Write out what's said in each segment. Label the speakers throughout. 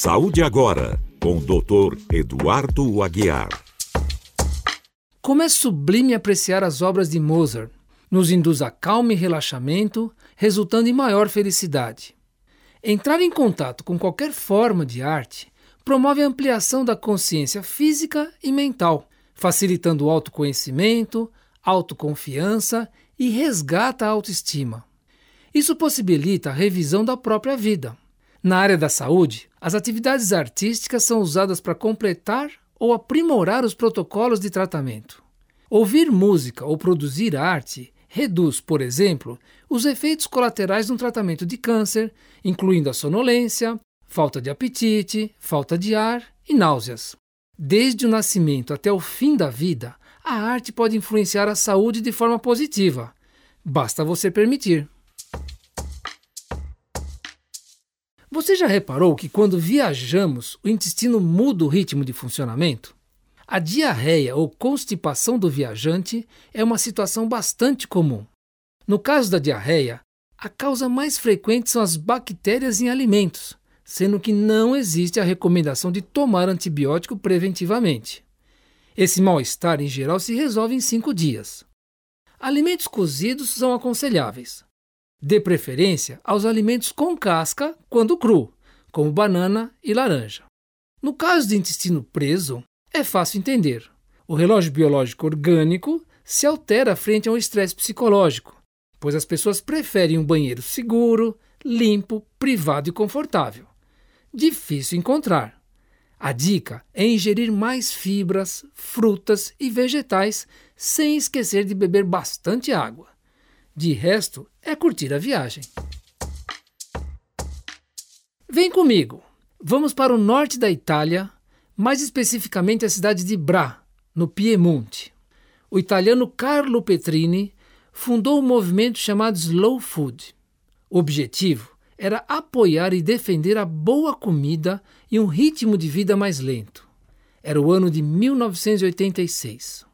Speaker 1: Saúde Agora, com o Dr. Eduardo Aguiar.
Speaker 2: Como é sublime apreciar as obras de Mozart. Nos induz a calma e relaxamento, resultando em maior felicidade. Entrar em contato com qualquer forma de arte promove a ampliação da consciência física e mental, facilitando o autoconhecimento, autoconfiança e resgata a autoestima. Isso possibilita a revisão da própria vida. Na área da saúde, as atividades artísticas são usadas para completar ou aprimorar os protocolos de tratamento. Ouvir música ou produzir arte reduz, por exemplo, os efeitos colaterais um tratamento de câncer, incluindo a sonolência, falta de apetite, falta de ar e náuseas. Desde o nascimento até o fim da vida, a arte pode influenciar a saúde de forma positiva. Basta você permitir. Você já reparou que quando viajamos, o intestino muda o ritmo de funcionamento? A diarreia ou constipação do viajante é uma situação bastante comum. No caso da diarreia, a causa mais frequente são as bactérias em alimentos, sendo que não existe a recomendação de tomar antibiótico preventivamente. Esse mal-estar, em geral, se resolve em cinco dias. Alimentos cozidos são aconselháveis. Dê preferência aos alimentos com casca quando cru, como banana e laranja. No caso de intestino preso, é fácil entender. O relógio biológico orgânico se altera frente ao estresse psicológico, pois as pessoas preferem um banheiro seguro, limpo, privado e confortável. Difícil encontrar. A dica é ingerir mais fibras, frutas e vegetais, sem esquecer de beber bastante água. De resto, é curtir a viagem. Vem comigo! Vamos para o norte da Itália, mais especificamente a cidade de Bra, no Piemonte. O italiano Carlo Petrini fundou um movimento chamado Slow Food. O objetivo era apoiar e defender a boa comida e um ritmo de vida mais lento. Era o ano de 1986.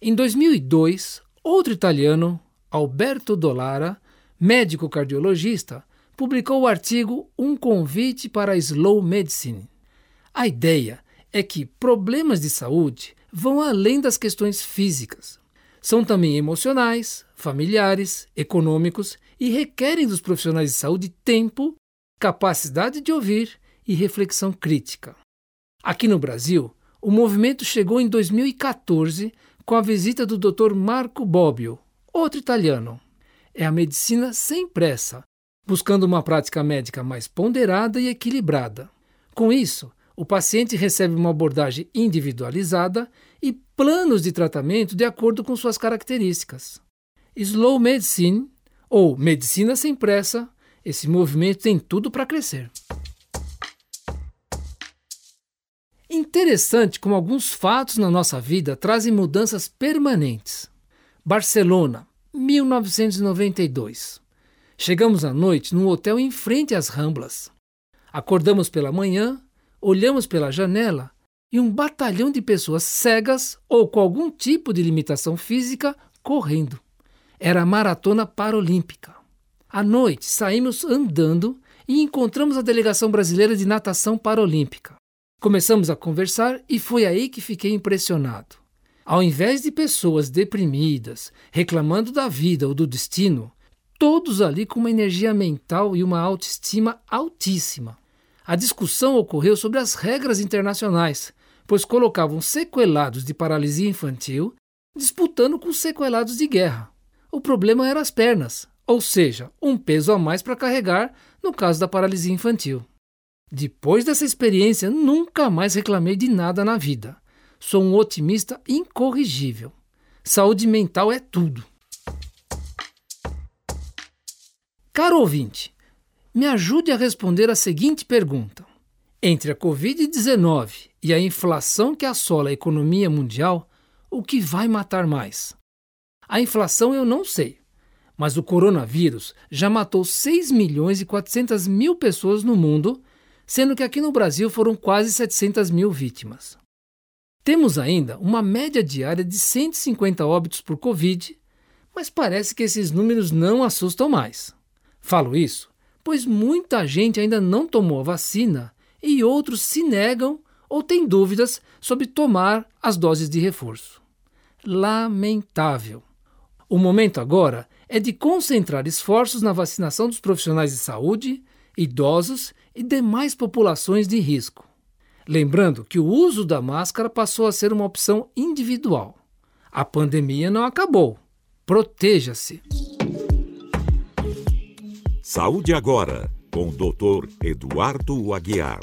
Speaker 2: Em 2002, outro italiano, Alberto Dollara, médico cardiologista, publicou o artigo Um Convite para a Slow Medicine. A ideia é que problemas de saúde vão além das questões físicas. São também emocionais, familiares, econômicos e requerem dos profissionais de saúde tempo, capacidade de ouvir e reflexão crítica. Aqui no Brasil, o movimento chegou em 2014 com a visita do Dr. Marco Bobbio, outro italiano. É a medicina sem pressa, buscando uma prática médica mais ponderada e equilibrada. Com isso, o paciente recebe uma abordagem individualizada e planos de tratamento de acordo com suas características. Slow Medicine, ou Medicina Sem Pressa, esse movimento tem tudo para crescer. Interessante como alguns fatos na nossa vida trazem mudanças permanentes. Barcelona, 1992. Chegamos à noite num hotel em frente às Ramblas. Acordamos pela manhã, olhamos pela janela e um batalhão de pessoas cegas ou com algum tipo de limitação física correndo. Era a maratona paralímpica. À noite, saímos andando e encontramos a delegação brasileira de natação paralímpica. Começamos a conversar e foi aí que fiquei impressionado. Ao invés de pessoas deprimidas, reclamando da vida ou do destino, todos ali com uma energia mental e uma autoestima altíssima. A discussão ocorreu sobre as regras internacionais, pois colocavam sequelados de paralisia infantil disputando com sequelados de guerra. O problema era as pernas, ou seja, um peso a mais para carregar no caso da paralisia infantil. Depois dessa experiência, nunca mais reclamei de nada na vida. Sou um otimista incorrigível. Saúde mental é tudo. Caro ouvinte, me ajude a responder a seguinte pergunta: Entre a Covid-19 e a inflação que assola a economia mundial, o que vai matar mais? A inflação eu não sei, mas o coronavírus já matou 6 milhões e 400 mil pessoas no mundo, sendo que aqui no Brasil foram quase 700 mil vítimas. Temos ainda uma média diária de 150 óbitos por Covid, mas parece que esses números não assustam mais. Falo isso pois muita gente ainda não tomou a vacina e outros se negam ou têm dúvidas sobre tomar as doses de reforço. Lamentável. O momento agora é de concentrar esforços na vacinação dos profissionais de saúde, idosos e demais populações de risco. Lembrando que o uso da máscara passou a ser uma opção individual. A pandemia não acabou. Proteja-se.
Speaker 1: Saúde agora, com o Dr. Eduardo Aguiar.